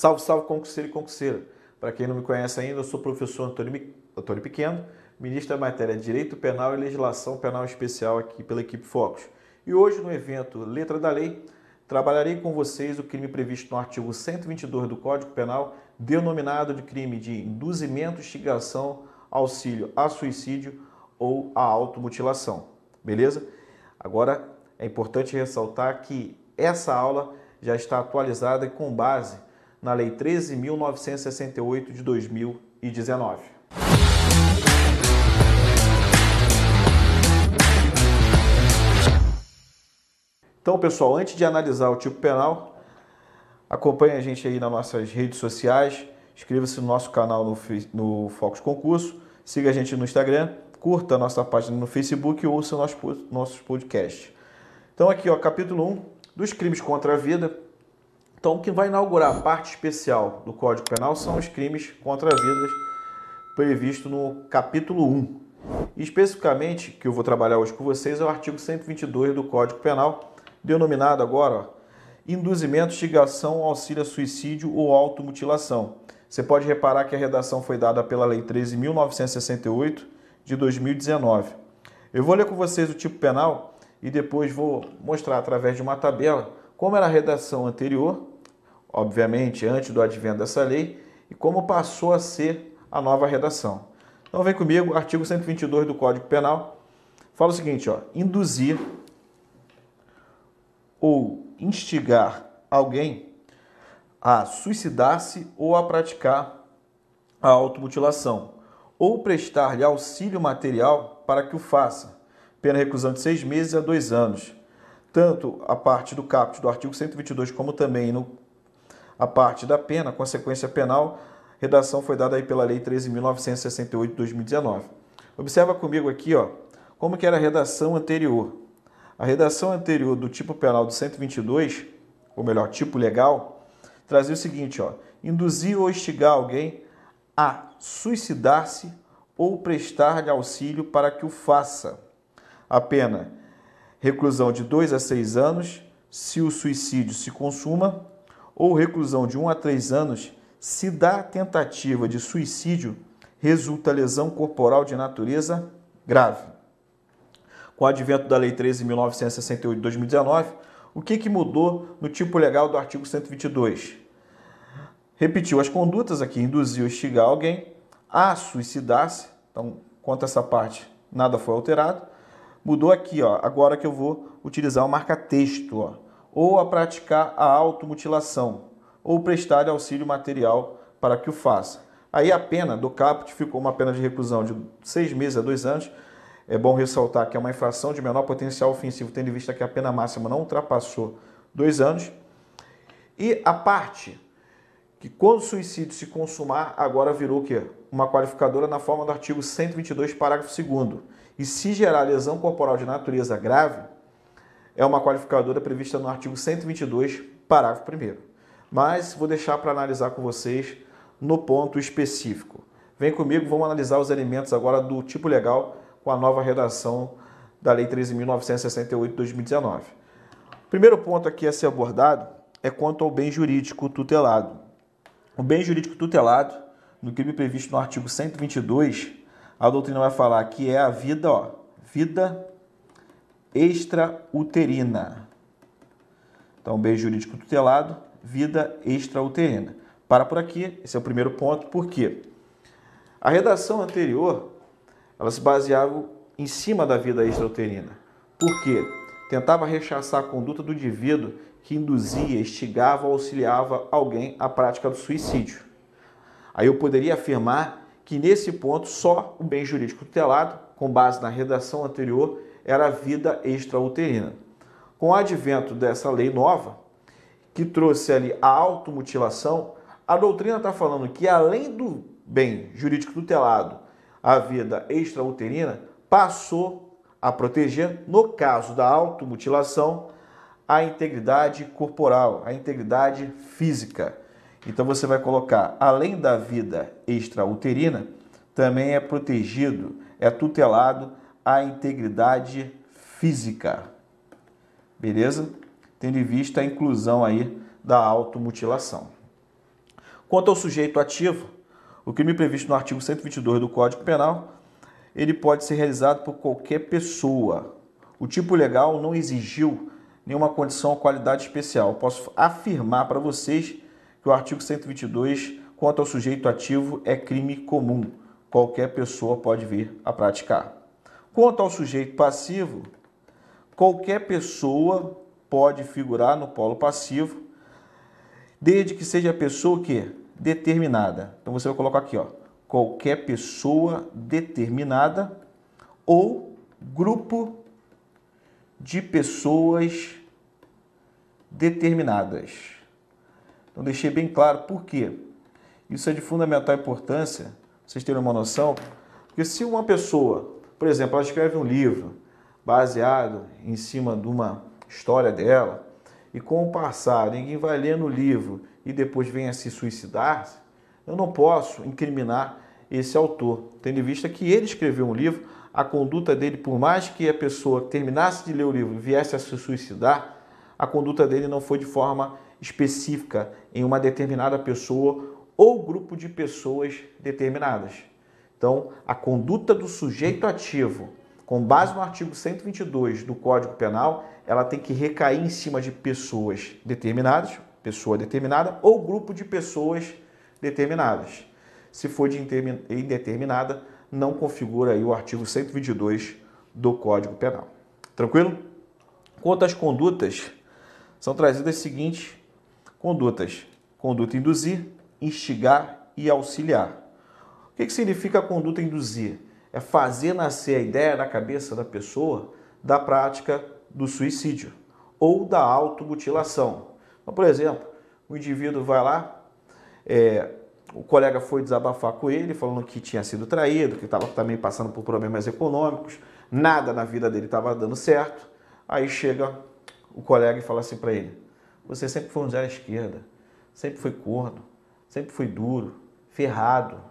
Salve, salve, concurseiro e concurseira. Para quem não me conhece ainda, eu sou o professor Antônio, Antônio Pequeno, ministro da matéria de Direito Penal e Legislação Penal Especial aqui pela equipe Focus. E hoje, no evento Letra da Lei, trabalharei com vocês o crime previsto no artigo 122 do Código Penal, denominado de crime de induzimento, instigação, auxílio a suicídio ou a automutilação. Beleza? Agora, é importante ressaltar que essa aula já está atualizada com base na Lei 13.968 de 2019. Então, pessoal, antes de analisar o tipo penal, acompanhe a gente aí nas nossas redes sociais, inscreva-se no nosso canal no, no Focus Concurso, siga a gente no Instagram, curta a nossa página no Facebook e ouça nossos, nossos podcasts. Então, aqui, ó, capítulo 1 dos crimes contra a vida, então, o que vai inaugurar a parte especial do Código Penal são os crimes contra a vida previsto no capítulo 1. E especificamente, que eu vou trabalhar hoje com vocês, é o artigo 122 do Código Penal, denominado agora ó, induzimento, instigação, auxílio a suicídio ou automutilação. Você pode reparar que a redação foi dada pela Lei 13.968 de 2019. Eu vou ler com vocês o tipo penal e depois vou mostrar através de uma tabela como era a redação anterior obviamente, antes do advento dessa lei, e como passou a ser a nova redação. Então vem comigo, artigo 122 do Código Penal, fala o seguinte, ó, induzir ou instigar alguém a suicidar-se ou a praticar a automutilação, ou prestar-lhe auxílio material para que o faça, pena reclusão de seis meses a dois anos. Tanto a parte do caput do artigo 122 como também no a parte da pena, consequência penal, redação foi dada aí pela Lei 13.968 de 2019. Observa comigo aqui, ó, como que era a redação anterior. A redação anterior do tipo penal do 122, ou melhor, tipo legal, trazia o seguinte, ó, induzir ou instigar alguém a suicidar-se ou prestar-lhe auxílio para que o faça. A pena, reclusão de 2 a 6 anos, se o suicídio se consuma, ou reclusão de 1 a 3 anos se da tentativa de suicídio resulta lesão corporal de natureza grave. Com o advento da Lei 13.968 de 2019, o que, que mudou no tipo legal do artigo 122? Repetiu as condutas aqui, induziu instigar alguém a suicidar-se. Então, quanto a essa parte, nada foi alterado. Mudou aqui, ó, agora que eu vou utilizar o marca-texto. Ó ou a praticar a automutilação, ou prestar auxílio material para que o faça. Aí a pena do caput ficou uma pena de reclusão de seis meses a dois anos. É bom ressaltar que é uma infração de menor potencial ofensivo, tendo em vista que a pena máxima não ultrapassou dois anos. E a parte que quando o suicídio se consumar, agora virou o quê? Uma qualificadora na forma do artigo 122, parágrafo 2 E se gerar lesão corporal de natureza grave, é uma qualificadora prevista no artigo 122, parágrafo 1. Mas vou deixar para analisar com vocês no ponto específico. Vem comigo, vamos analisar os elementos agora do tipo legal com a nova redação da Lei 13.968 de 2019. O primeiro ponto aqui a ser abordado é quanto ao bem jurídico tutelado. O bem jurídico tutelado, no crime previsto no artigo 122, a doutrina vai falar que é a vida, ó, vida extrauterina. Então, bem jurídico tutelado, vida extrauterina. Para por aqui, esse é o primeiro ponto, por quê? A redação anterior, ela se baseava em cima da vida extrauterina. Por quê? Tentava rechaçar a conduta do indivíduo que induzia, instigava ou auxiliava alguém à prática do suicídio. Aí eu poderia afirmar que nesse ponto só o bem jurídico tutelado, com base na redação anterior, era a vida extrauterina. Com o advento dessa lei nova, que trouxe ali a automutilação, a doutrina está falando que além do bem jurídico tutelado, a vida extrauterina passou a proteger, no caso da automutilação, a integridade corporal, a integridade física. Então você vai colocar, além da vida extrauterina, também é protegido, é tutelado a integridade física. Beleza? Tendo em vista a inclusão aí da automutilação. Quanto ao sujeito ativo, o crime previsto no artigo 122 do Código Penal, ele pode ser realizado por qualquer pessoa. O tipo legal não exigiu nenhuma condição ou qualidade especial. Posso afirmar para vocês que o artigo 122, quanto ao sujeito ativo, é crime comum. Qualquer pessoa pode vir a praticar. Quanto ao sujeito passivo, qualquer pessoa pode figurar no polo passivo, desde que seja a pessoa que determinada. Então você vai colocar aqui, ó, qualquer pessoa determinada ou grupo de pessoas determinadas. Então deixei bem claro por quê. Isso é de fundamental importância, vocês terem uma noção, porque se uma pessoa, por exemplo, ela escreve um livro baseado em cima de uma história dela, e com o passar ninguém vai lendo o livro e depois vem a se suicidar, eu não posso incriminar esse autor, tendo em vista que ele escreveu um livro, a conduta dele, por mais que a pessoa terminasse de ler o livro e viesse a se suicidar, a conduta dele não foi de forma específica em uma determinada pessoa ou grupo de pessoas determinadas. Então, a conduta do sujeito ativo, com base no artigo 122 do Código Penal, ela tem que recair em cima de pessoas determinadas, pessoa determinada ou grupo de pessoas determinadas. Se for de indeterminada, não configura aí o artigo 122 do Código Penal. Tranquilo? Quanto às condutas, são trazidas as seguintes condutas: conduta induzir, instigar e auxiliar. Que, que significa a conduta induzir? É fazer nascer a ideia na cabeça da pessoa da prática do suicídio ou da automutilação. Então, por exemplo, o indivíduo vai lá, é, o colega foi desabafar com ele, falando que tinha sido traído, que estava também passando por problemas econômicos, nada na vida dele estava dando certo. Aí chega o colega e fala assim para ele: Você sempre foi um zero à esquerda, sempre foi corno, sempre foi duro, ferrado.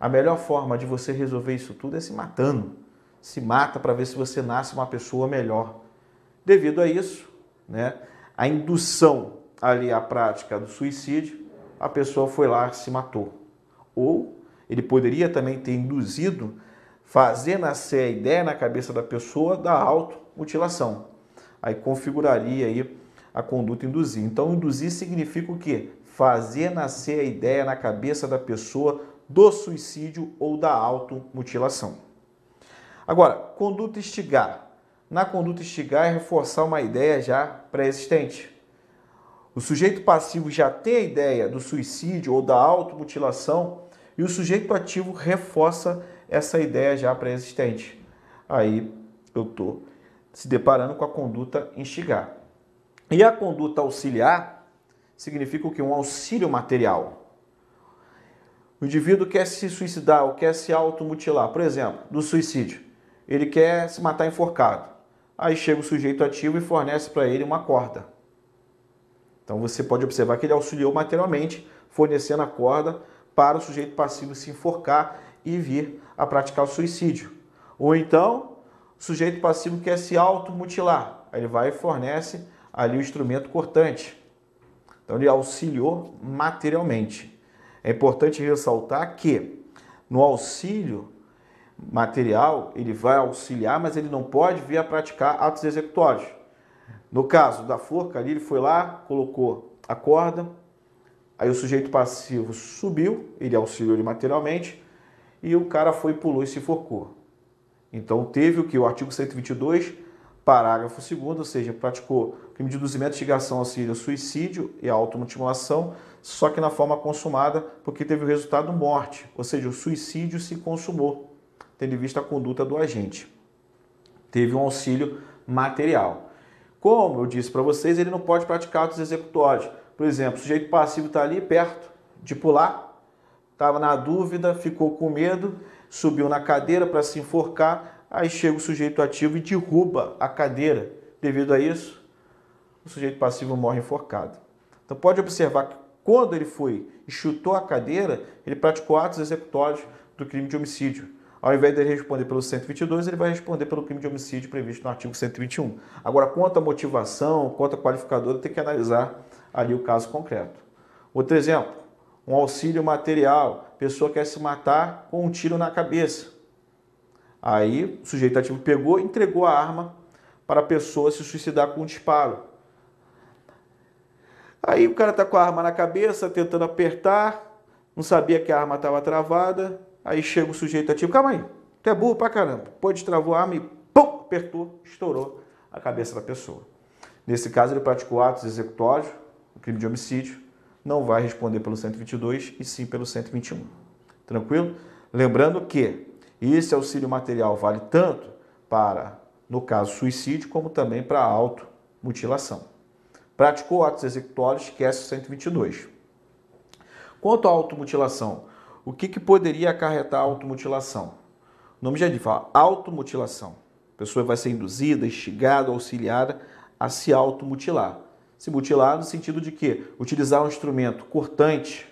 A melhor forma de você resolver isso tudo é se matando. Se mata para ver se você nasce uma pessoa melhor. Devido a isso, né, a indução ali à prática do suicídio, a pessoa foi lá e se matou. Ou ele poderia também ter induzido, fazer nascer a ideia na cabeça da pessoa da automutilação. Aí configuraria aí a conduta induzir. Então, induzir significa o quê? Fazer nascer a ideia na cabeça da pessoa do suicídio ou da automutilação. Agora, conduta instigar na conduta instigar é reforçar uma ideia já pré-existente. O sujeito passivo já tem a ideia do suicídio ou da automutilação e o sujeito ativo reforça essa ideia já pré-existente. Aí eu estou se deparando com a conduta instigar. E a conduta auxiliar significa o que? Um auxílio material. O indivíduo quer se suicidar ou quer se automutilar, por exemplo, do suicídio. Ele quer se matar enforcado. Aí chega o sujeito ativo e fornece para ele uma corda. Então você pode observar que ele auxiliou materialmente, fornecendo a corda para o sujeito passivo se enforcar e vir a praticar o suicídio. Ou então, o sujeito passivo quer se automutilar. Aí ele vai e fornece ali o instrumento cortante. Então ele auxiliou materialmente. É importante ressaltar que no auxílio material, ele vai auxiliar, mas ele não pode vir a praticar atos executórios. No caso da forca ali, ele foi lá, colocou a corda, aí o sujeito passivo subiu, ele auxiliou ele materialmente, e o cara foi, pulou e se forcou. Então teve o que? O artigo 122, parágrafo 2 ou seja, praticou crime de induzimento, instigação, auxílio, suicídio e automutilação, só que na forma consumada, porque teve o resultado morte, ou seja, o suicídio se consumou tendo em vista a conduta do agente. Teve um auxílio material. Como eu disse para vocês, ele não pode praticar atos executórios. Por exemplo, o sujeito passivo está ali perto de pular, estava na dúvida, ficou com medo, subiu na cadeira para se enforcar, aí chega o sujeito ativo e derruba a cadeira. Devido a isso, o sujeito passivo morre enforcado. Então pode observar que quando ele foi e chutou a cadeira, ele praticou atos executórios do crime de homicídio. Ao invés de ele responder pelo 122, ele vai responder pelo crime de homicídio previsto no artigo 121. Agora, quanto à motivação, quanto à qualificadora, tem que analisar ali o caso concreto. Outro exemplo, um auxílio material, pessoa quer se matar com um tiro na cabeça. Aí o sujeito ativo pegou e entregou a arma para a pessoa se suicidar com um disparo. Aí o cara tá com a arma na cabeça, tentando apertar, não sabia que a arma estava travada. Aí chega o sujeito ativo, calma aí, tu é burro pra caramba. Pode travou a arma e pum, apertou, estourou a cabeça da pessoa. Nesse caso, ele praticou atos executórios, crime de homicídio, não vai responder pelo 122 e sim pelo 121. Tranquilo? Lembrando que esse auxílio material vale tanto para, no caso, suicídio, como também para automutilação. Praticou atos executórios, esquece o 122. Quanto à automutilação, o que, que poderia acarretar a automutilação? O nome já diz, fala automutilação. A pessoa vai ser induzida, instigada, auxiliada a se automutilar se mutilar no sentido de que utilizar um instrumento cortante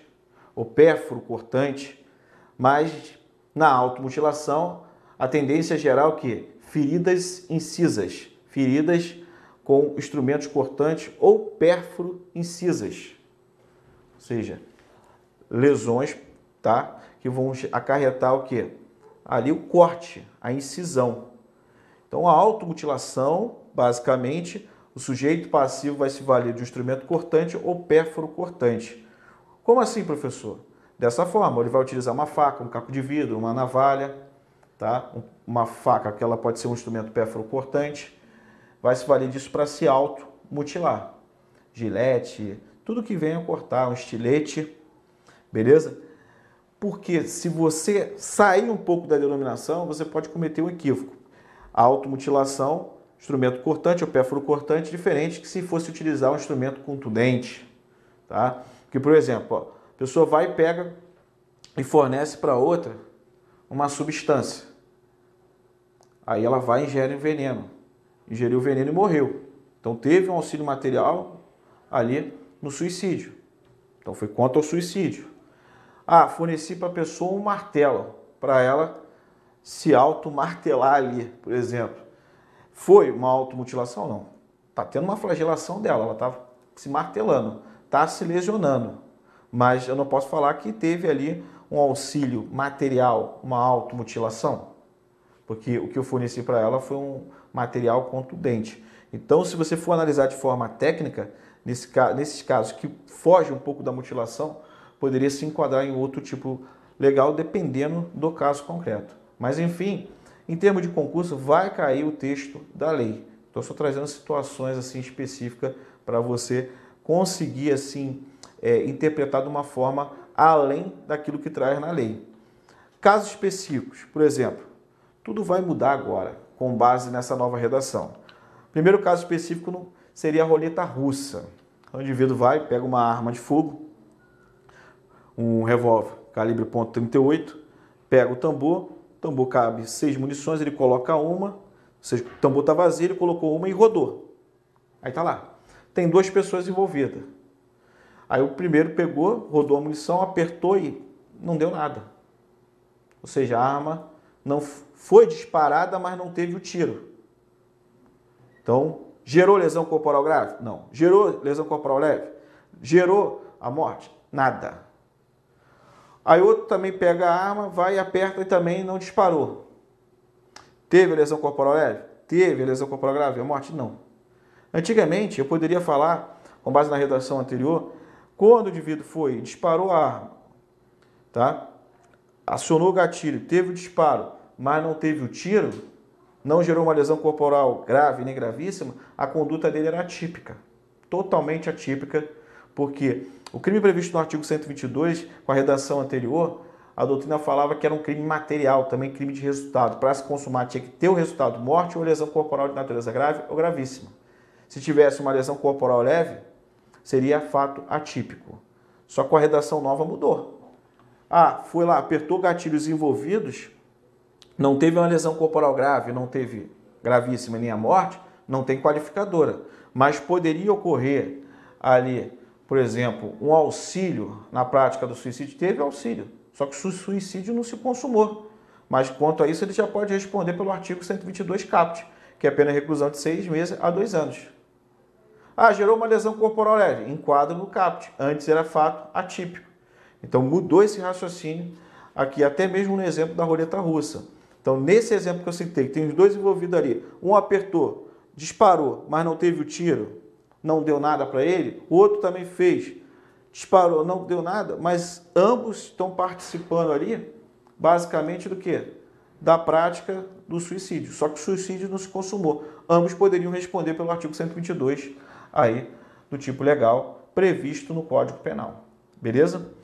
ou pérfuro cortante, mas na automutilação a tendência geral é que feridas incisas, feridas com instrumentos cortantes ou pérfuro incisas, ou seja, lesões, tá, que vão acarretar o que? Ali o corte, a incisão. Então a automutilação, basicamente, o sujeito passivo vai se valer de um instrumento cortante ou pérfuro cortante. Como assim, professor? Dessa forma, ele vai utilizar uma faca, um caco de vidro, uma navalha, tá? uma faca que ela pode ser um instrumento pérfuro cortante, vai se valer disso para se automutilar. Gilete, tudo que venha cortar, um estilete, beleza? Porque se você sair um pouco da denominação, você pode cometer um equívoco. A automutilação instrumento cortante ou pérfuro cortante diferente que se fosse utilizar um instrumento contundente, tá? Que por exemplo, ó, a pessoa vai e pega e fornece para outra uma substância. Aí ela vai e ingere um veneno. Ingeriu veneno e morreu. Então teve um auxílio material ali no suicídio. Então foi contra o suicídio. Ah, forneci para a pessoa um martelo para ela se auto-martelar ali, por exemplo. Foi uma automutilação? Não. Está tendo uma flagelação dela, ela está se martelando, está se lesionando. Mas eu não posso falar que teve ali um auxílio material, uma automutilação. Porque o que eu forneci para ela foi um material contundente. Então, se você for analisar de forma técnica, nesse, nesses casos que foge um pouco da mutilação, poderia se enquadrar em outro tipo legal, dependendo do caso concreto. Mas, enfim, em termos de concurso, vai cair o texto da lei. Estou só trazendo situações assim específicas para você conseguir assim é, interpretar de uma forma além daquilo que traz na lei. Casos específicos, por exemplo, tudo vai mudar agora com base nessa nova redação. Primeiro caso específico seria a roleta russa. O indivíduo vai, pega uma arma de fogo, um revólver calibre .38, pega o tambor, o tambor cabe seis munições, ele coloca uma, ou seja, o tambor está vazio, ele colocou uma e rodou. Aí está lá. Tem duas pessoas envolvidas. Aí o primeiro pegou, rodou a munição, apertou e não deu nada. Ou seja, a arma não foi disparada, mas não teve o tiro. Então, gerou lesão corporal grave? Não. Gerou lesão corporal leve? Gerou a morte? Nada. Aí outro também pega a arma, vai e aperta e também não disparou. Teve lesão corporal leve? Teve lesão corporal grave? A morte? Não. Antigamente, eu poderia falar, com base na redação anterior, quando o indivíduo foi, disparou a arma, tá? acionou o gatilho, teve o disparo, mas não teve o tiro, não gerou uma lesão corporal grave nem gravíssima, a conduta dele era atípica, totalmente atípica, porque o crime previsto no artigo 122, com a redação anterior, a doutrina falava que era um crime material, também crime de resultado. Para se consumar tinha que ter o resultado morte ou lesão corporal de natureza grave ou gravíssima. Se tivesse uma lesão corporal leve, seria fato atípico. Só com a redação nova mudou. Ah, foi lá, apertou gatilhos envolvidos, não teve uma lesão corporal grave, não teve gravíssima nem a morte, não tem qualificadora. Mas poderia ocorrer ali por exemplo, um auxílio na prática do suicídio, teve auxílio, só que o suicídio não se consumou. Mas quanto a isso, ele já pode responder pelo artigo 122 CAPT, que é pena de reclusão de seis meses a dois anos. Ah, gerou uma lesão corporal leve, enquadro no CAPT. Antes era fato atípico. Então mudou esse raciocínio aqui, até mesmo no exemplo da roleta russa. Então, nesse exemplo que eu citei, tem os dois envolvidos ali. Um apertou, disparou, mas não teve o tiro, não deu nada para ele. O outro também fez, disparou, não deu nada, mas ambos estão participando ali, basicamente do que? Da prática do suicídio. Só que o suicídio não se consumou. Ambos poderiam responder pelo artigo 122 aí do tipo legal previsto no Código Penal. Beleza?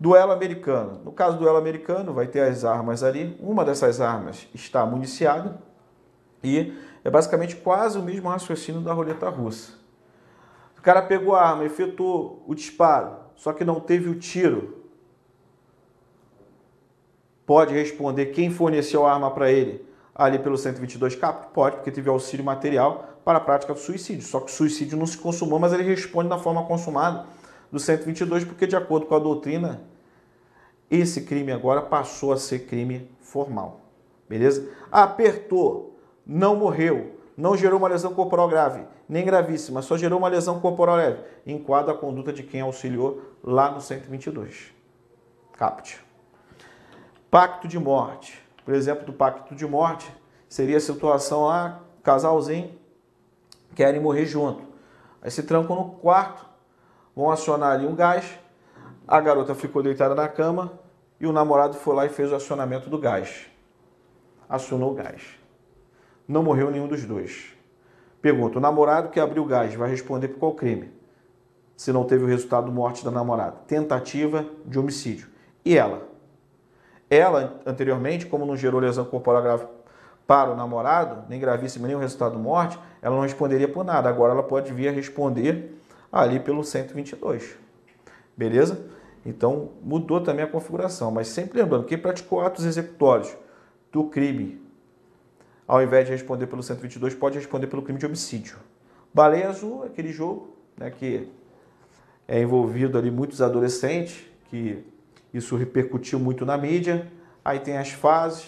Duelo americano. No caso do duelo americano, vai ter as armas ali. Uma dessas armas está municiada e é basicamente quase o mesmo raciocínio da roleta russa. O cara pegou a arma, efetuou o disparo, só que não teve o tiro. Pode responder quem forneceu a arma para ele ali pelo 122 caput? Pode, porque teve auxílio material para a prática do suicídio. Só que o suicídio não se consumou, mas ele responde da forma consumada do 122, porque de acordo com a doutrina, esse crime agora passou a ser crime formal. Beleza? Apertou, não morreu, não gerou uma lesão corporal grave, nem gravíssima, só gerou uma lesão corporal leve. Enquadra a conduta de quem auxiliou lá no 122. Caput. Pacto de morte. Por exemplo, do pacto de morte, seria a situação lá, casalzinho, querem morrer junto. Aí se trancam no quarto, vão acionar ali um gás, a garota ficou deitada na cama e o namorado foi lá e fez o acionamento do gás. Acionou o gás. Não morreu nenhum dos dois. Pergunta: o namorado que abriu o gás vai responder por qual crime? Se não teve o resultado morte da namorada. Tentativa de homicídio. E ela? Ela, anteriormente, como não gerou lesão corporal grave para o namorado, nem gravíssima, nem o resultado morte, ela não responderia por nada. Agora ela pode vir a responder ali pelo 122. Beleza? Então mudou também a configuração, mas sempre lembrando, quem praticou atos executórios do crime, ao invés de responder pelo 122, pode responder pelo crime de homicídio. Baleia Azul, aquele jogo né, que é envolvido ali muitos adolescentes, que isso repercutiu muito na mídia. Aí tem as fases,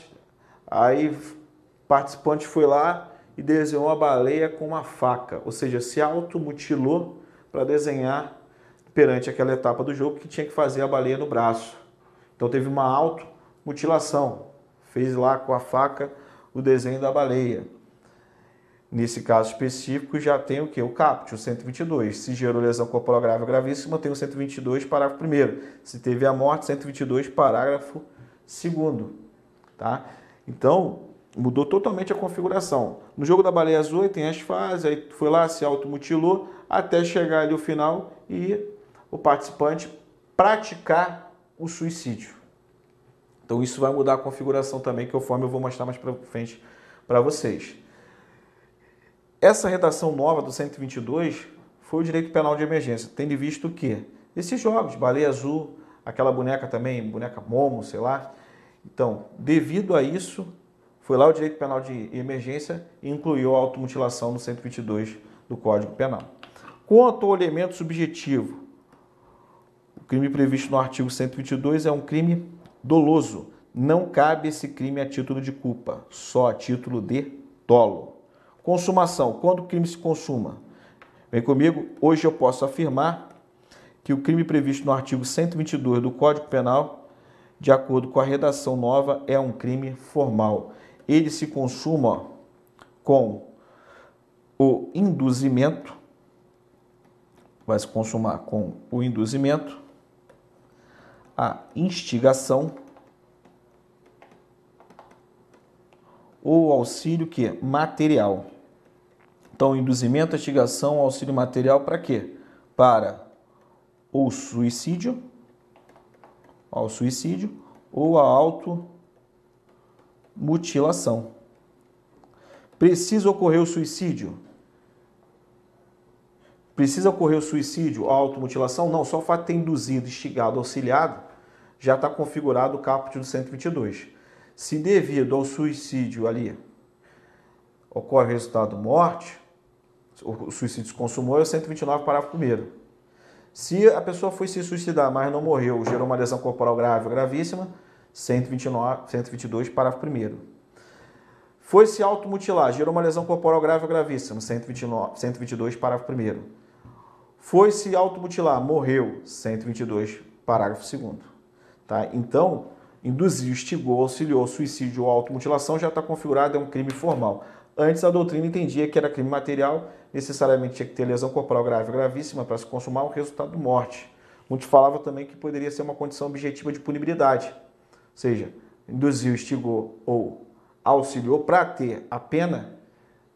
aí participante foi lá e desenhou a baleia com uma faca, ou seja, se automutilou para desenhar perante aquela etapa do jogo que tinha que fazer a baleia no braço. Então teve uma automutilação, fez lá com a faca o desenho da baleia. Nesse caso específico já tem o que? O CAPT, o 122. Se gerou lesão corporal grave gravíssima, tem o 122, parágrafo 1 Se teve a morte, 122, parágrafo 2 tá? Então, mudou totalmente a configuração. No jogo da baleia azul tem as fases, aí foi lá, se automutilou, até chegar ali o final e o participante praticar o suicídio. Então isso vai mudar a configuração também, conforme eu vou mostrar mais para frente para vocês. Essa redação nova do 122 foi o direito penal de emergência, tendo visto que esses jogos, baleia azul, aquela boneca também, boneca Momo, sei lá. Então, devido a isso, foi lá o direito penal de emergência e incluiu a automutilação no 122 do Código Penal. Quanto ao elemento subjetivo, o crime previsto no artigo 122 é um crime doloso. Não cabe esse crime a título de culpa, só a título de dolo. Consumação. Quando o crime se consuma? Vem comigo, hoje eu posso afirmar que o crime previsto no artigo 122 do Código Penal, de acordo com a redação nova, é um crime formal. Ele se consuma com o induzimento vai se consumar com o induzimento, a instigação ou auxílio que material. Então, induzimento, instigação, auxílio material para quê? Para o suicídio, ao suicídio ou a automutilação. Precisa ocorrer o suicídio? Precisa ocorrer o suicídio, a automutilação? Não, só o fato de ter induzido, instigado, auxiliado, já está configurado o caput do 122. Se devido ao suicídio ali ocorre o resultado morte, o suicídio se consumou, é o 129, parágrafo 1 Se a pessoa foi se suicidar, mas não morreu, gerou uma lesão corporal grave ou gravíssima, 129, 122, parágrafo 1 Foi se automutilar, gerou uma lesão corporal grave ou gravíssima, 129, 122, parágrafo 1 foi se automutilar, morreu, 122, parágrafo 2 tá? Então, induziu, instigou, auxiliou, suicídio ou automutilação já está configurado, é um crime formal. Antes a doutrina entendia que era crime material, necessariamente tinha que ter lesão corporal grave gravíssima para se consumar o resultado de morte. Muitos falavam também que poderia ser uma condição objetiva de punibilidade, ou seja, induziu, instigou ou auxiliou para ter a pena,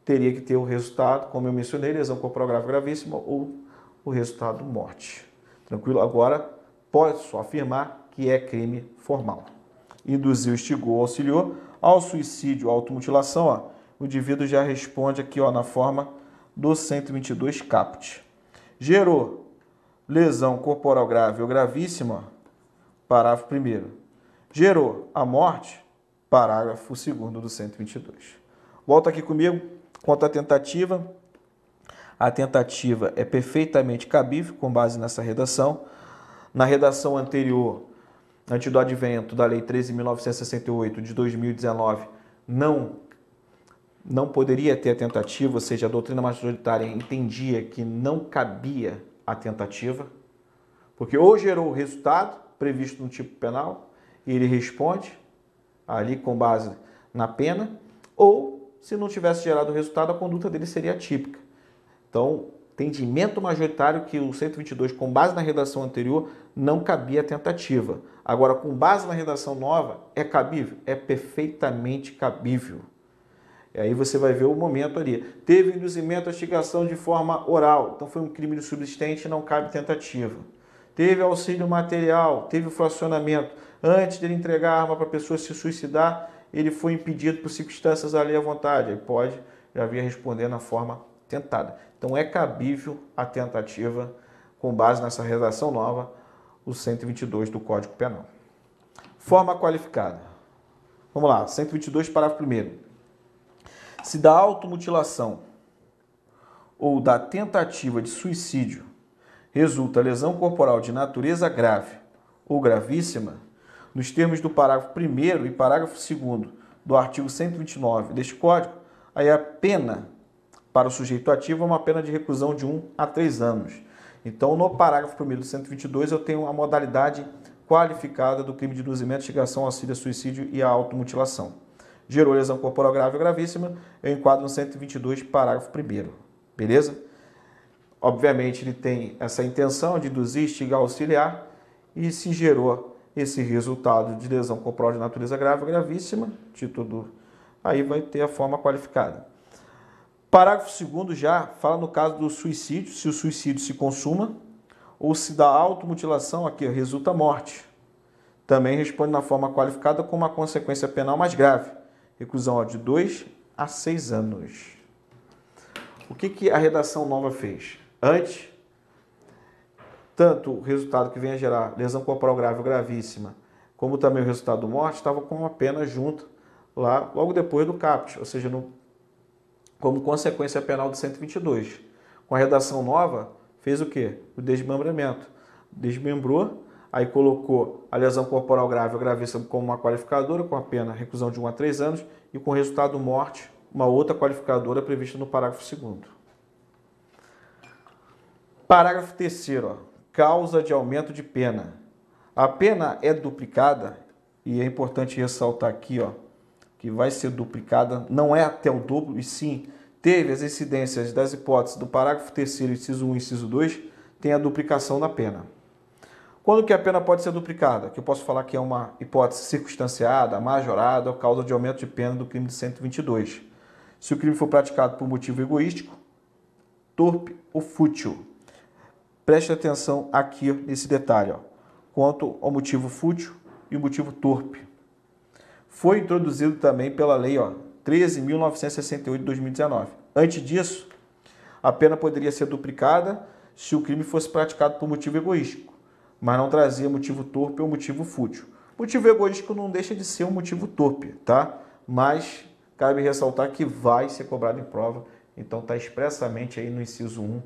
teria que ter o resultado, como eu mencionei, lesão corporal grave gravíssima ou o resultado morte. Tranquilo? Agora, posso afirmar que é crime formal. Induziu, instigou, auxiliou. Ao suicídio, automutilação, ó, o indivíduo já responde aqui ó, na forma do 122 caput. Gerou lesão corporal grave ou gravíssima, parágrafo 1 Gerou a morte, parágrafo 2 do 122. Volta aqui comigo, quanto à tentativa. A tentativa é perfeitamente cabível com base nessa redação. Na redação anterior, antes do advento da Lei 13.968 de 2019, não não poderia ter a tentativa, ou seja, a doutrina majoritária entendia que não cabia a tentativa, porque ou gerou o resultado previsto no tipo penal e ele responde ali com base na pena, ou se não tivesse gerado o resultado, a conduta dele seria atípica. Então, entendimento majoritário que o 122, com base na redação anterior, não cabia a tentativa. Agora, com base na redação nova, é cabível? É perfeitamente cabível. E aí você vai ver o momento ali. Teve induzimento à instigação de forma oral, então foi um crime de subsistente, não cabe tentativa. Teve auxílio material, teve fracionamento. Antes de ele entregar a arma para a pessoa se suicidar, ele foi impedido por circunstâncias ali à vontade. Aí pode já vir responder na forma tentada. Então é cabível a tentativa com base nessa redação nova, o 122 do Código Penal. Forma qualificada. Vamos lá, 122, parágrafo 1 se da automutilação ou da tentativa de suicídio resulta lesão corporal de natureza grave ou gravíssima, nos termos do parágrafo 1 e parágrafo 2 do artigo 129 deste Código, aí a pena para o sujeito ativo é uma pena de reclusão de 1 a 3 anos. Então, no parágrafo 1 do 122, eu tenho a modalidade qualificada do crime de induzimento, instigação, auxílio, suicídio e a automutilação gerou lesão corporal grave ou gravíssima, eu enquadro no 122, parágrafo 1 beleza? Obviamente, ele tem essa intenção de induzir, instigar, auxiliar, e se gerou esse resultado de lesão corporal de natureza grave ou gravíssima, título, aí vai ter a forma qualificada. Parágrafo 2 já fala no caso do suicídio, se o suicídio se consuma, ou se da automutilação, aqui resulta morte. Também responde na forma qualificada com uma consequência penal mais grave reclusão de 2 a 6 anos. O que, que a redação nova fez? Antes, tanto o resultado que vem a gerar lesão corporal grave ou gravíssima, como também o resultado do morte, estava com uma pena junto lá, logo depois do CAPT, ou seja, no, como consequência penal do 122. Com a redação nova, fez o quê? O desmembramento. Desmembrou aí colocou a lesão corporal grave ou gravíssima como uma qualificadora, com a pena reclusão de 1 a 3 anos, e com resultado morte, uma outra qualificadora prevista no parágrafo 2 Parágrafo 3 causa de aumento de pena. A pena é duplicada, e é importante ressaltar aqui, ó, que vai ser duplicada, não é até o dobro, e sim teve as incidências das hipóteses do parágrafo 3 inciso 1 e inciso 2, tem a duplicação da pena. Quando que a pena pode ser duplicada? Que eu posso falar que é uma hipótese circunstanciada, majorada, ou causa de aumento de pena do crime de 122. Se o crime for praticado por motivo egoístico, torpe ou fútil. Preste atenção aqui nesse detalhe, ó, quanto ao motivo fútil e o motivo torpe. Foi introduzido também pela lei 13.968 de 2019. Antes disso, a pena poderia ser duplicada se o crime fosse praticado por motivo egoístico mas não trazia motivo torpe ou motivo fútil. Motivo egoístico não deixa de ser um motivo torpe, tá? Mas cabe ressaltar que vai ser cobrado em prova, então está expressamente aí no inciso 1,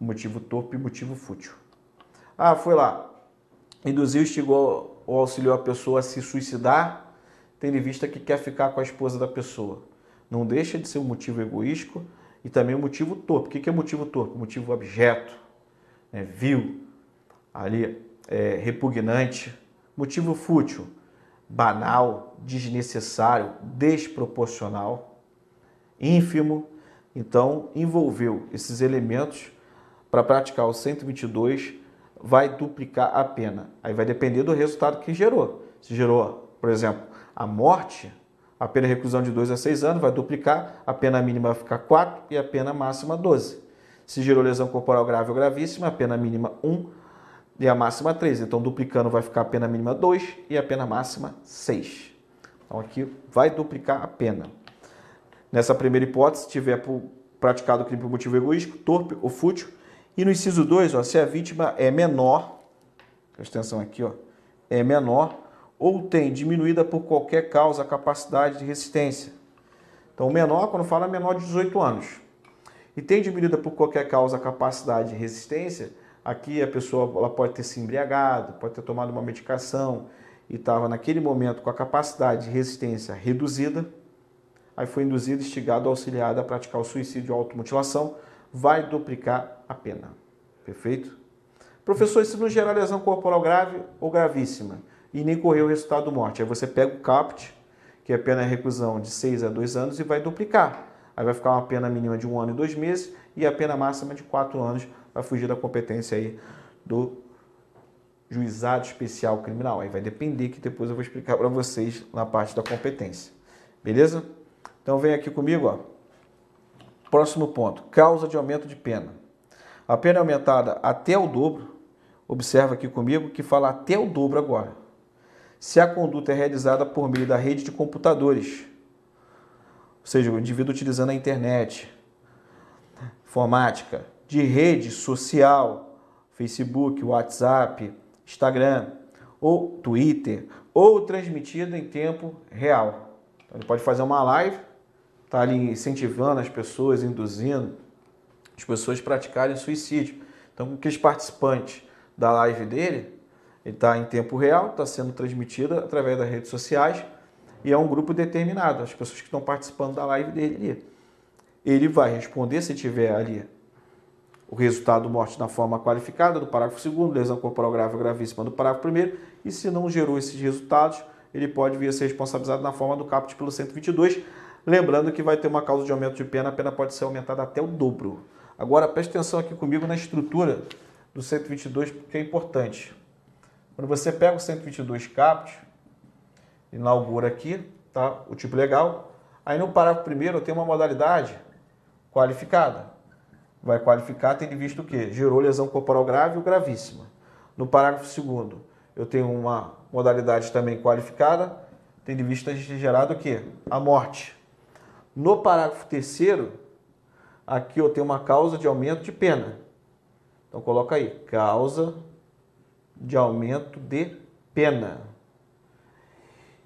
motivo torpe e motivo fútil. Ah, foi lá, induziu, instigou ou auxiliou a pessoa a se suicidar, tendo em vista que quer ficar com a esposa da pessoa. Não deixa de ser um motivo egoístico e também um motivo torpe. O que é motivo torpe? Motivo objeto, né? vil, ali é, repugnante, motivo fútil, banal, desnecessário, desproporcional, ínfimo. Então, envolveu esses elementos para praticar o 122, vai duplicar a pena. Aí vai depender do resultado que gerou. Se gerou, por exemplo, a morte, a pena de reclusão de 2 a 6 anos vai duplicar, a pena mínima vai ficar 4 e a pena máxima 12. Se gerou lesão corporal grave ou gravíssima, a pena mínima 1 e a máxima 3. Então, duplicando vai ficar a pena mínima 2 e a pena máxima 6. Então, aqui vai duplicar a pena. Nessa primeira hipótese, se tiver praticado o crime por motivo egoístico, torpe ou fútil. E no inciso 2, ó, se a vítima é menor, presta atenção aqui, ó, é menor ou tem diminuída por qualquer causa a capacidade de resistência. Então, o menor, quando fala menor de 18 anos, e tem diminuída por qualquer causa a capacidade de resistência, aqui a pessoa ela pode ter se embriagado, pode ter tomado uma medicação e estava naquele momento com a capacidade de resistência reduzida, aí foi induzido, instigado, auxiliado a praticar o suicídio ou automutilação, vai duplicar a pena. Perfeito? Professor, se não gerar lesão corporal grave ou gravíssima e nem correr o resultado morte, aí você pega o CAPT, que é a pena de reclusão de 6 a 2 anos, e vai duplicar. Aí vai ficar uma pena mínima de um ano e dois meses e a pena máxima de quatro anos vai fugir da competência aí do juizado especial criminal. Aí vai depender que depois eu vou explicar para vocês na parte da competência. Beleza? Então vem aqui comigo, ó. Próximo ponto, causa de aumento de pena. A pena é aumentada até o dobro. Observa aqui comigo que fala até o dobro agora. Se a conduta é realizada por meio da rede de computadores, ou seja, o indivíduo utilizando a internet, informática, de rede social, Facebook, WhatsApp, Instagram, ou Twitter, ou transmitida em tempo real. Então, ele pode fazer uma live, tá ali incentivando as pessoas, induzindo as pessoas a praticarem suicídio. Então, aqueles participantes da live dele, ele está em tempo real, está sendo transmitida através das redes sociais e é um grupo determinado, as pessoas que estão participando da live dele ali. Ele vai responder se tiver ali o resultado morte na forma qualificada do parágrafo 2 lesão corporal grave ou gravíssima do parágrafo 1 e se não gerou esses resultados, ele pode vir a ser responsabilizado na forma do caput pelo 122, lembrando que vai ter uma causa de aumento de pena, a pena pode ser aumentada até o dobro. Agora, preste atenção aqui comigo na estrutura do 122, porque é importante. Quando você pega o 122 caput, inaugura aqui, tá? o tipo legal, aí no parágrafo primeiro tem uma modalidade qualificada vai qualificar tendo visto o quê? Gerou lesão corporal grave ou gravíssima. No parágrafo segundo, eu tenho uma modalidade também qualificada, tendo visto gerado o quê? A morte. No parágrafo terceiro, aqui eu tenho uma causa de aumento de pena. Então coloca aí, causa de aumento de pena.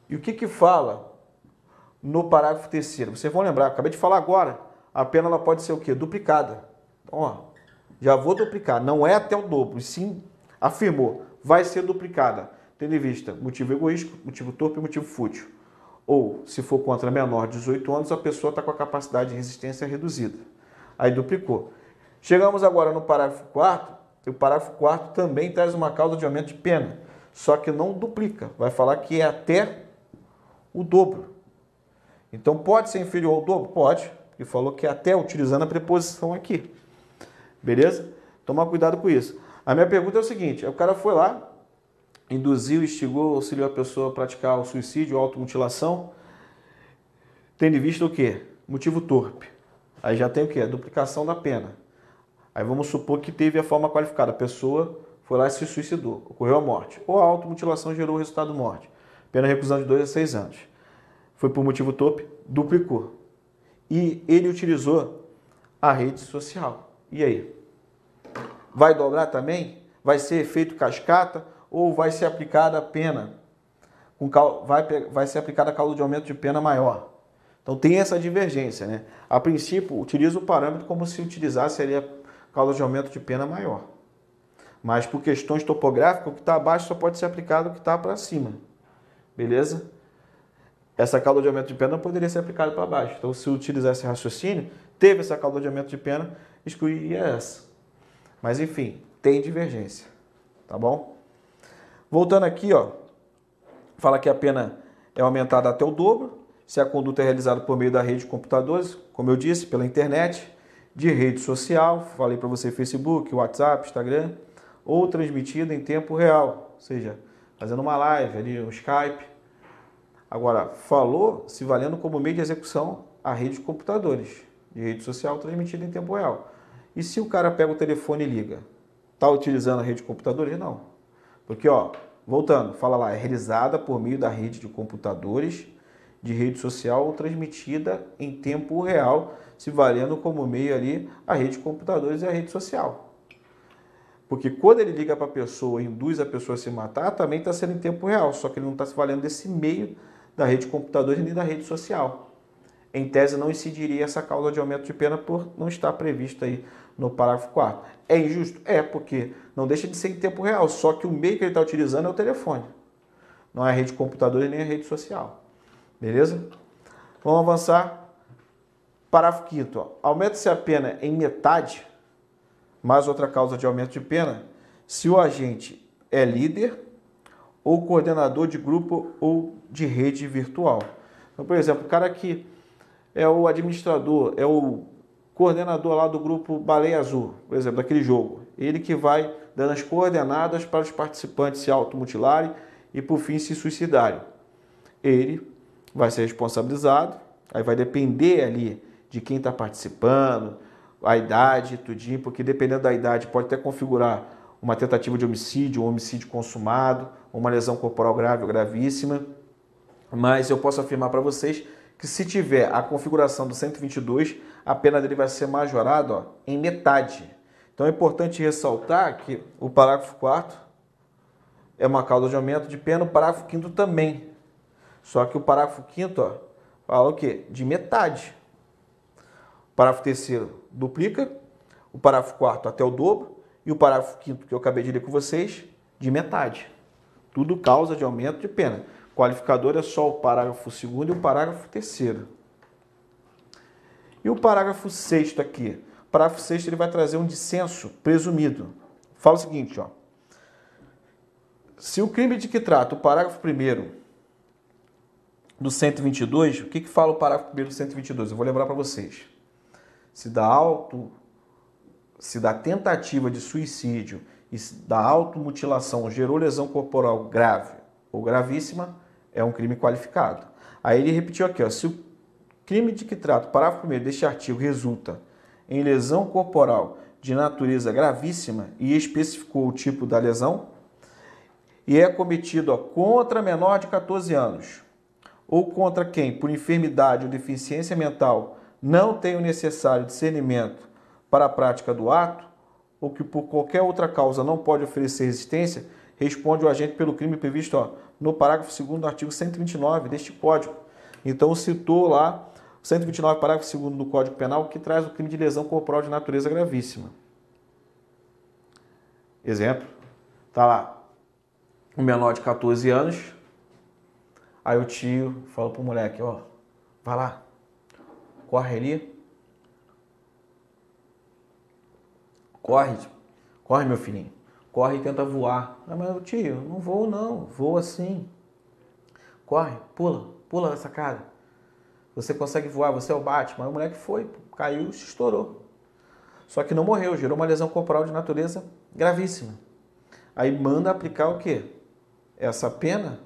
E o que que fala no parágrafo terceiro? Vocês vão lembrar, acabei de falar agora, a pena ela pode ser o quê? Duplicada. Ó, já vou duplicar. Não é até o dobro, sim afirmou, vai ser duplicada, tendo em vista motivo egoístico, motivo torpe e motivo fútil. Ou, se for contra menor de 18 anos, a pessoa está com a capacidade de resistência reduzida. Aí duplicou. Chegamos agora no parágrafo 4 o parágrafo 4 também traz uma causa de aumento de pena, só que não duplica, vai falar que é até o dobro. Então pode ser inferior ao dobro? Pode, porque falou que é até utilizando a preposição aqui. Beleza? Tomar cuidado com isso. A minha pergunta é o seguinte: o cara foi lá, induziu, instigou, auxiliou a pessoa a praticar o suicídio, a automutilação, tendo em vista o quê? Motivo torpe. Aí já tem o quê? A duplicação da pena. Aí vamos supor que teve a forma qualificada. A pessoa foi lá e se suicidou, ocorreu a morte. Ou a automutilação gerou o resultado morte. Pena reclusão de 2 a 6 anos. Foi por motivo torpe, duplicou. E ele utilizou a rede social. E aí? Vai dobrar também? Vai ser efeito cascata ou vai ser aplicada a pena? Com cal... vai, vai ser aplicada a causa de aumento de pena maior. Então tem essa divergência, né? A princípio, utiliza o parâmetro como se utilizasse ali a causa de aumento de pena maior. Mas por questões topográficas, o que está abaixo só pode ser aplicado o que está para cima. Beleza? Essa causa de aumento de pena não poderia ser aplicada para baixo. Então, se utilizar esse raciocínio, teve essa causa de aumento de pena, excluiria essa. Mas enfim, tem divergência, tá bom? Voltando aqui, ó, fala que a pena é aumentada até o dobro se a conduta é realizada por meio da rede de computadores, como eu disse, pela internet, de rede social, falei para você Facebook, WhatsApp, Instagram, ou transmitida em tempo real, ou seja, fazendo uma live ali, um Skype. Agora, falou se valendo como meio de execução a rede de computadores, de rede social transmitida em tempo real. E se o cara pega o telefone e liga, está utilizando a rede de computadores? Não. Porque, ó, voltando, fala lá, é realizada por meio da rede de computadores de rede social transmitida em tempo real, se valendo como meio ali a rede de computadores e a rede social. Porque quando ele liga para a pessoa induz a pessoa a se matar, também está sendo em tempo real, só que ele não está se valendo desse meio da rede de computadores nem da rede social. Em tese, não incidiria essa causa de aumento de pena por não estar prevista aí no parágrafo 4. É injusto? É, porque não deixa de ser em tempo real, só que o meio que ele está utilizando é o telefone. Não é a rede de computadores nem a rede social. Beleza? Vamos avançar. Parágrafo 5 Aumenta-se a pena em metade, mais outra causa de aumento de pena, se o agente é líder ou coordenador de grupo ou de rede virtual. Então, por exemplo, o cara que é o administrador, é o coordenador lá do grupo Baleia Azul, por exemplo, daquele jogo. Ele que vai dando as coordenadas para os participantes se automutilarem e, por fim, se suicidarem. Ele vai ser responsabilizado, aí vai depender ali de quem está participando, a idade, tudinho, porque dependendo da idade pode até configurar uma tentativa de homicídio, um homicídio consumado, uma lesão corporal grave ou gravíssima. Mas eu posso afirmar para vocês que se tiver a configuração do 122, a pena dele vai ser majorada ó, em metade. Então é importante ressaltar que o parágrafo 4 é uma causa de aumento de pena, o parágrafo 5 também. Só que o parágrafo 5 fala o quê? De metade. O parágrafo 3 duplica, o parágrafo 4 até o dobro, e o parágrafo 5 que eu acabei de ler com vocês, de metade. Tudo causa de aumento de pena. Qualificador é só o parágrafo 2 e o parágrafo 3 E o parágrafo 6 aqui? O parágrafo 6 ele vai trazer um dissenso presumido. Fala o seguinte, ó. Se o crime de que trata o parágrafo 1 do 122, o que, que fala o parágrafo 1 do 122? Eu vou lembrar para vocês. Se da auto, se da tentativa de suicídio e da automutilação gerou lesão corporal grave ou gravíssima, é um crime qualificado. Aí ele repetiu aqui, ó, se o crime de que trata o parágrafo 1 deste artigo resulta em lesão corporal de natureza gravíssima e especificou o tipo da lesão, e é cometido ó, contra menor de 14 anos, ou contra quem, por enfermidade ou deficiência mental, não tem o necessário discernimento para a prática do ato, ou que por qualquer outra causa não pode oferecer resistência, responde o agente pelo crime previsto ó, no parágrafo 2 do artigo 129 deste Código. Então citou lá 129, parágrafo 2 do Código Penal, que traz o crime de lesão corporal de natureza gravíssima. Exemplo, tá lá, um menor de 14 anos Aí o tio falou pro moleque, ó, vai lá, corre ali. Corre, corre meu filhinho. Corre e tenta voar. Ah, mas tio, não vou não, vou assim. Corre, pula, pula essa cara. Você consegue voar, você é o Batman. Aí o moleque foi, caiu, se estourou. Só que não morreu, gerou uma lesão corporal de natureza gravíssima. Aí manda aplicar o quê? Essa pena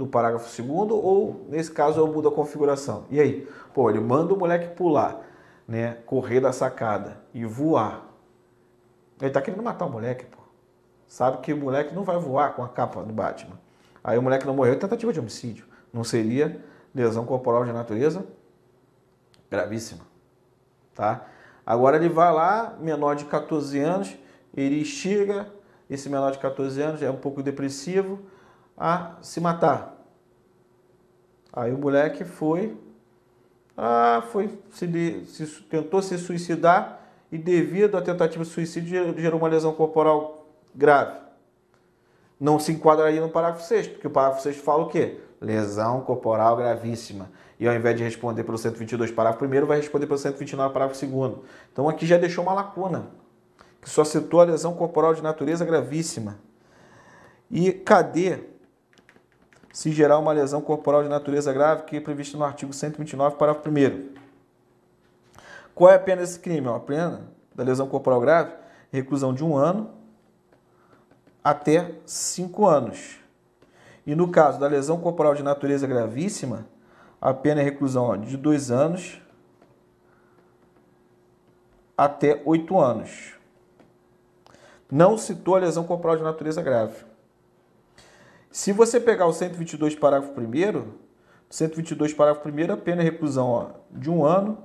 do parágrafo segundo ou, nesse caso, eu mudo a configuração. E aí? Pô, ele manda o moleque pular, né? Correr da sacada e voar. Ele tá querendo matar o moleque, pô. Sabe que o moleque não vai voar com a capa do Batman. Aí o moleque não morreu, tentativa de homicídio. Não seria lesão corporal de natureza gravíssima, tá? Agora ele vai lá, menor de 14 anos, ele chega, esse menor de 14 anos é um pouco depressivo, a se matar. Aí o moleque foi, ah, foi se, se, tentou se suicidar e devido à tentativa de suicídio gerou uma lesão corporal grave. Não se enquadraria no parágrafo 6, porque o parágrafo 6 fala o quê? Lesão corporal gravíssima. E ao invés de responder pelo 122, parágrafo 1, vai responder pelo 129, parágrafo 2. Então aqui já deixou uma lacuna, que só citou a lesão corporal de natureza gravíssima. E cadê se gerar uma lesão corporal de natureza grave que é prevista no artigo 129, parágrafo 1 Qual é a pena desse crime? A pena da lesão corporal grave, reclusão de um ano até cinco anos. E no caso da lesão corporal de natureza gravíssima, a pena é reclusão de dois anos até oito anos. Não citou a lesão corporal de natureza grave. Se você pegar o 122, parágrafo 1 122, parágrafo 1 a pena é reclusão ó, de um ano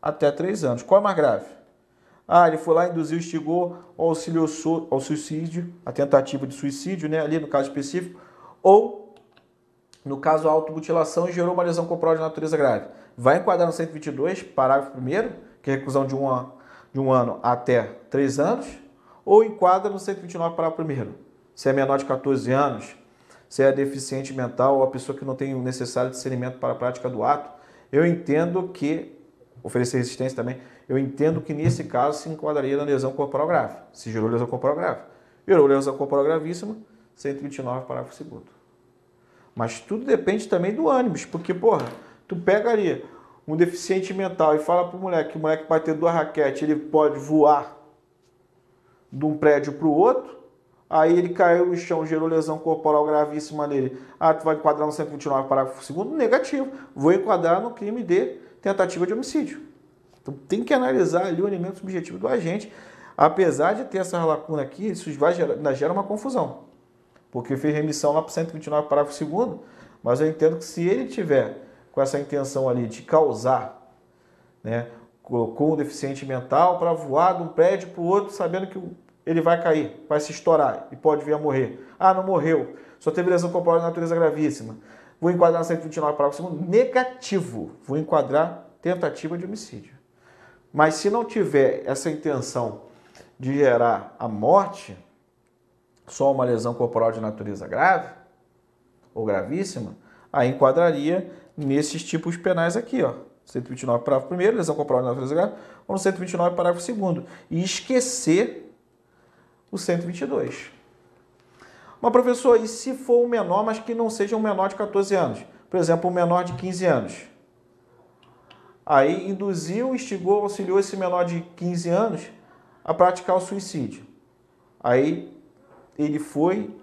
até três anos. Qual é mais grave? Ah, ele foi lá, induziu, instigou, auxiliou ao suicídio, a tentativa de suicídio, né, ali no caso específico, ou, no caso, a automutilação e gerou uma lesão corporal de natureza grave. Vai enquadrar no 122, parágrafo 1 que é reclusão de um, de um ano até três anos, ou enquadra no 129, parágrafo 1 se é menor de 14 anos, se é deficiente mental ou a pessoa que não tem o necessário discernimento para a prática do ato, eu entendo que, oferecer resistência também, eu entendo que nesse caso se enquadraria na lesão corporal grave, se gerou lesão corporal grave. Gerou lesão corporal gravíssima, 129, parágrafo 2 Mas tudo depende também do ânimo, porque, porra, tu pega ali um deficiente mental e fala pro moleque que o moleque vai ter duas raquetes, ele pode voar de um prédio para o outro, aí ele caiu no chão, gerou lesão corporal gravíssima nele. Ah, tu vai enquadrar no 129, parágrafo 2 Negativo. Vou enquadrar no crime de tentativa de homicídio. Então tem que analisar ali o elemento subjetivo do agente. Apesar de ter essa lacuna aqui, isso vai gerar, gera uma confusão. Porque fez remissão lá para o 129, parágrafo 2 mas eu entendo que se ele tiver com essa intenção ali de causar, né, colocou um deficiente mental para voar de um prédio para o outro, sabendo que ele vai cair, vai se estourar e pode vir a morrer. Ah, não morreu, só teve lesão corporal de natureza gravíssima. Vou enquadrar no 129, parágrafo 2 negativo. Vou enquadrar tentativa de homicídio. Mas se não tiver essa intenção de gerar a morte, só uma lesão corporal de natureza grave ou gravíssima, aí enquadraria nesses tipos penais aqui, ó. 129, parágrafo 1 lesão corporal de natureza grave, ou no 129, parágrafo 2 E esquecer o 122. Mas, professor, e se for um menor, mas que não seja um menor de 14 anos? Por exemplo, um menor de 15 anos. Aí induziu, instigou, auxiliou esse menor de 15 anos a praticar o suicídio. Aí ele foi,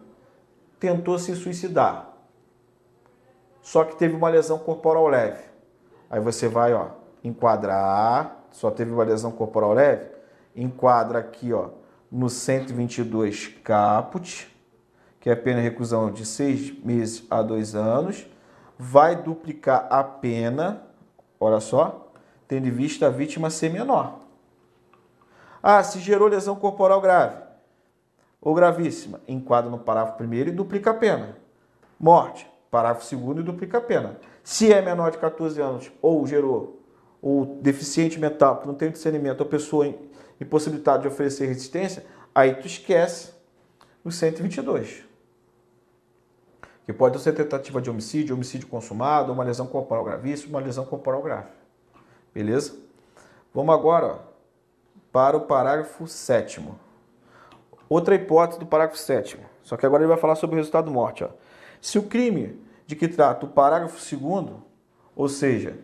tentou se suicidar. Só que teve uma lesão corporal leve. Aí você vai, ó, enquadrar, só teve uma lesão corporal leve, enquadra aqui, ó, no 122 caput, que é a pena de reclusão de seis meses a dois anos, vai duplicar a pena, olha só, tendo em vista a vítima ser menor. Ah, se gerou lesão corporal grave ou gravíssima, enquadra no parágrafo primeiro e duplica a pena. Morte, parágrafo segundo e duplica a pena. Se é menor de 14 anos ou gerou ou deficiente mental, que não tem discernimento, ou pessoa impossibilitada de oferecer resistência, aí tu esquece o 122. Que pode ser tentativa de homicídio, homicídio consumado, uma lesão corporal gravíssima, uma lesão corporal grave. Beleza? Vamos agora para o parágrafo 7 Outra hipótese do parágrafo 7 Só que agora ele vai falar sobre o resultado morte. Ó. Se o crime de que trata o parágrafo 2 ou seja,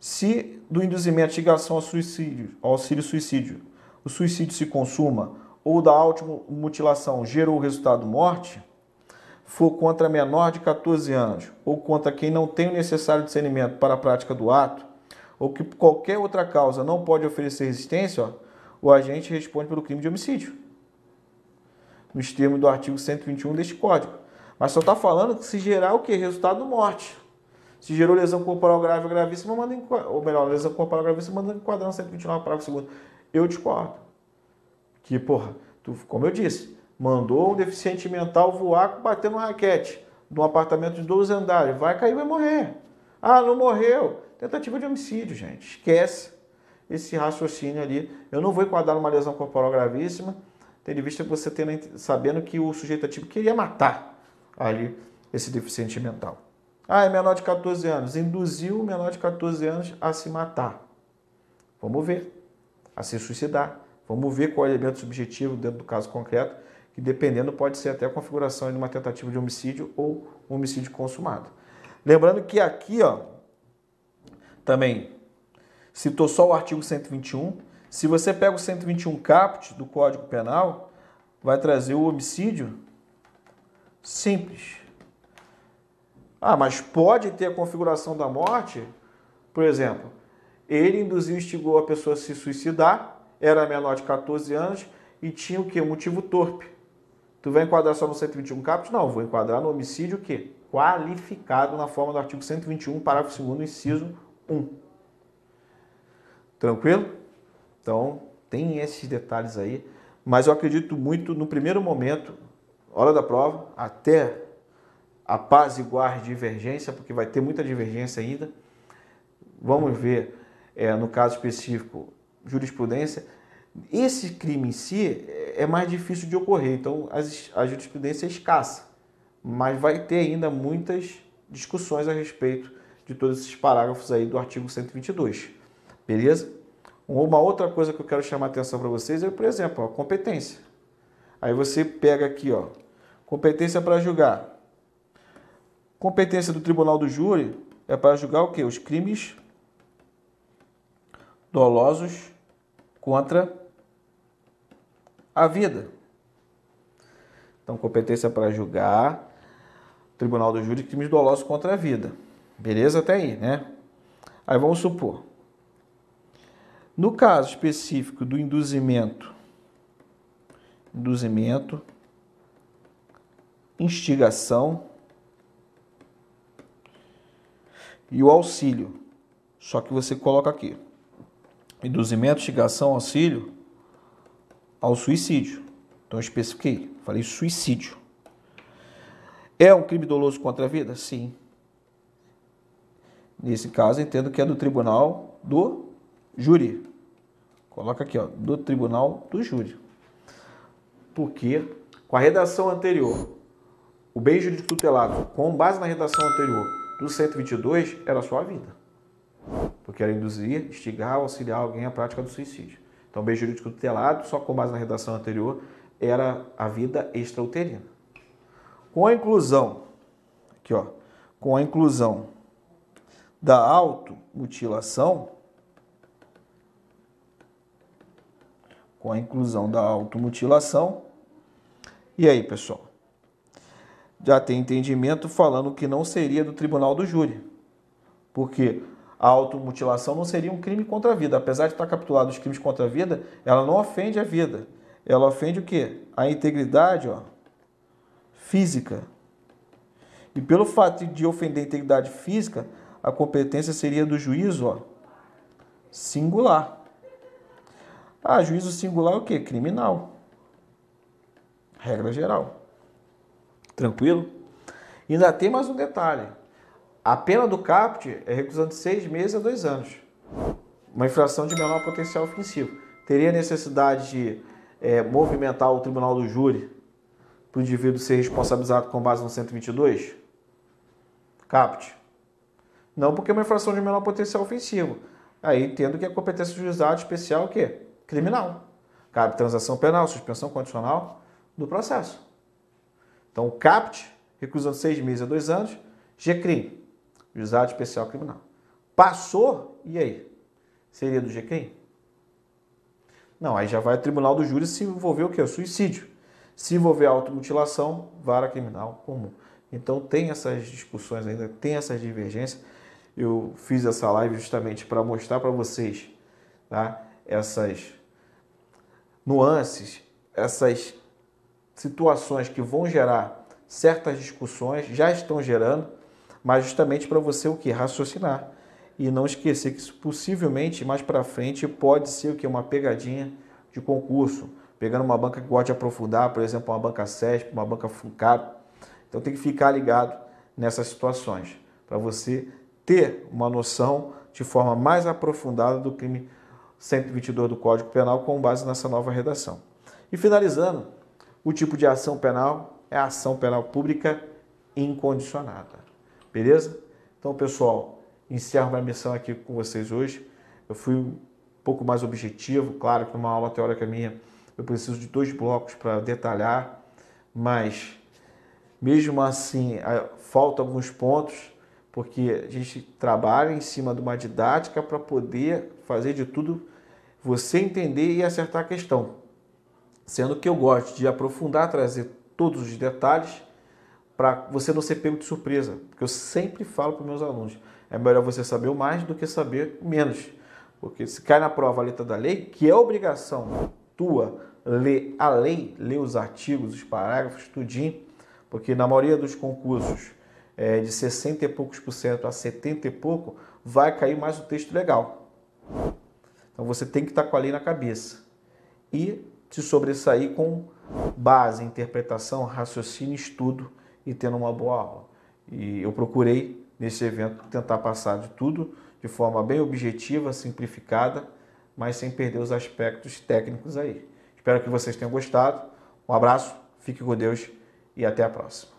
se do induzimento de ligação ao suicídio, ao auxílio suicídio, o suicídio se consuma ou da automutilação gerou o resultado morte, for contra menor de 14 anos ou contra quem não tem o necessário discernimento para a prática do ato, ou que qualquer outra causa não pode oferecer resistência, ó, o agente responde pelo crime de homicídio. Nos termos do artigo 121 deste Código. Mas só está falando que se gerar o que? Resultado morte. Se gerou lesão corporal grave ou gravíssima, manda ou melhor, lesão corporal gravíssima, manda enquadrar no 129, parágrafo 2 eu discordo. Que, porra, tu, como eu disse, mandou um deficiente mental voar batendo uma raquete de um apartamento de 12 andares. Vai cair, vai morrer. Ah, não morreu. Tentativa de homicídio, gente. Esquece esse raciocínio ali. Eu não vou enquadrar uma lesão corporal gravíssima, tendo em vista que você tendo, sabendo que o sujeito ativo queria matar ali esse deficiente mental. Ah, é menor de 14 anos. Induziu o menor de 14 anos a se matar. Vamos ver a se suicidar. Vamos ver qual é o elemento subjetivo dentro do caso concreto que dependendo pode ser até a configuração de uma tentativa de homicídio ou homicídio consumado. Lembrando que aqui, ó, também citou só o artigo 121. Se você pega o 121 caput do Código Penal, vai trazer o homicídio simples. Ah, mas pode ter a configuração da morte? Por exemplo, ele induziu e instigou a pessoa a se suicidar, era menor de 14 anos e tinha o que? Motivo torpe. Tu vai enquadrar só no 121 caput? Não, vou enquadrar no homicídio o quê? Qualificado na forma do artigo 121, parágrafo 2 inciso 1. Tranquilo? Então, tem esses detalhes aí, mas eu acredito muito no primeiro momento, hora da prova, até a paz igual divergência, porque vai ter muita divergência ainda. Vamos ver, é, no caso específico, jurisprudência. Esse crime em si é mais difícil de ocorrer, então a jurisprudência é escassa, mas vai ter ainda muitas discussões a respeito de todos esses parágrafos aí do artigo 122. Beleza? Uma outra coisa que eu quero chamar a atenção para vocês é, por exemplo, a competência. Aí você pega aqui, ó, competência para julgar. Competência do tribunal do júri é para julgar o quê? Os crimes dolosos contra a vida. Então, competência para julgar tribunal do júri crimes dolosos contra a vida. Beleza até aí, né? Aí vamos supor. No caso específico do induzimento, induzimento, instigação e o auxílio. Só que você coloca aqui: induzimento, instigação, auxílio ao suicídio. Então eu especifiquei, falei suicídio. É um crime doloso contra a vida? Sim. Nesse caso, entendo que é do tribunal do júri. Coloca aqui, ó, do tribunal do júri. Porque com a redação anterior, o bem jurídico tutelado, com base na redação anterior do 122, era só a vida. Porque era induzir, instigar, auxiliar alguém à prática do suicídio. Então, o bem jurídico tutelado, só com base na redação anterior, era a vida extrauterina. Com a inclusão, aqui ó, com a inclusão da automutilação, com a inclusão da automutilação, e aí, pessoal? Já tem entendimento falando que não seria do tribunal do júri, porque a automutilação não seria um crime contra a vida. Apesar de estar capturado os crimes contra a vida, ela não ofende a vida. Ela ofende o quê? A integridade ó, física. E pelo fato de ofender a integridade física, a competência seria do juízo ó, singular. Ah, juízo singular é o quê? Criminal. Regra geral. Tranquilo? E ainda tem mais um detalhe. A pena do CAPT é reclusão de seis meses a dois anos. Uma infração de menor potencial ofensivo. Teria necessidade de é, movimentar o tribunal do júri para o indivíduo ser responsabilizado com base no 122? CAPT. Não porque é uma infração de menor potencial ofensivo. Aí entendo que a competência do juizado especial é o quê? Criminal. Cabe transação penal, suspensão condicional do processo. Então, o CAPT, reclusão de seis meses a dois anos, GCRIM, juizado especial criminal. Passou, e aí? Seria do GCRIM? Não, aí já vai ao tribunal do júri se envolver o quê? O suicídio. Se envolver automutilação, vara criminal comum. Então tem essas discussões ainda, tem essas divergências eu fiz essa live justamente para mostrar para vocês tá? essas nuances, essas situações que vão gerar certas discussões, já estão gerando, mas justamente para você o que? Raciocinar. E não esquecer que isso possivelmente mais para frente pode ser o que? Uma pegadinha de concurso. Pegando uma banca que gosta de aprofundar, por exemplo, uma banca CESP, uma banca FUNCAP. Então tem que ficar ligado nessas situações para você ter uma noção de forma mais aprofundada do crime 122 do Código Penal com base nessa nova redação. E finalizando, o tipo de ação penal é a ação penal pública incondicionada. Beleza? Então, pessoal, encerro minha missão aqui com vocês hoje. Eu fui um pouco mais objetivo, claro que numa aula teórica minha eu preciso de dois blocos para detalhar mas mesmo assim falta alguns pontos, porque a gente trabalha em cima de uma didática para poder fazer de tudo você entender e acertar a questão. Sendo que eu gosto de aprofundar, trazer todos os detalhes para você não ser pego de surpresa. Porque eu sempre falo para meus alunos, é melhor você saber o mais do que saber menos. Porque se cai na prova a letra da lei, que é obrigação tua ler a lei, ler os artigos, os parágrafos, tudinho, porque na maioria dos concursos é, de 60 e poucos por cento a 70 e pouco, vai cair mais o texto legal. Então você tem que estar com a lei na cabeça. E se sobressair com base, interpretação, raciocínio, estudo e tendo uma boa aula. E eu procurei, nesse evento, tentar passar de tudo de forma bem objetiva, simplificada, mas sem perder os aspectos técnicos aí. Espero que vocês tenham gostado. Um abraço, fique com Deus e até a próxima.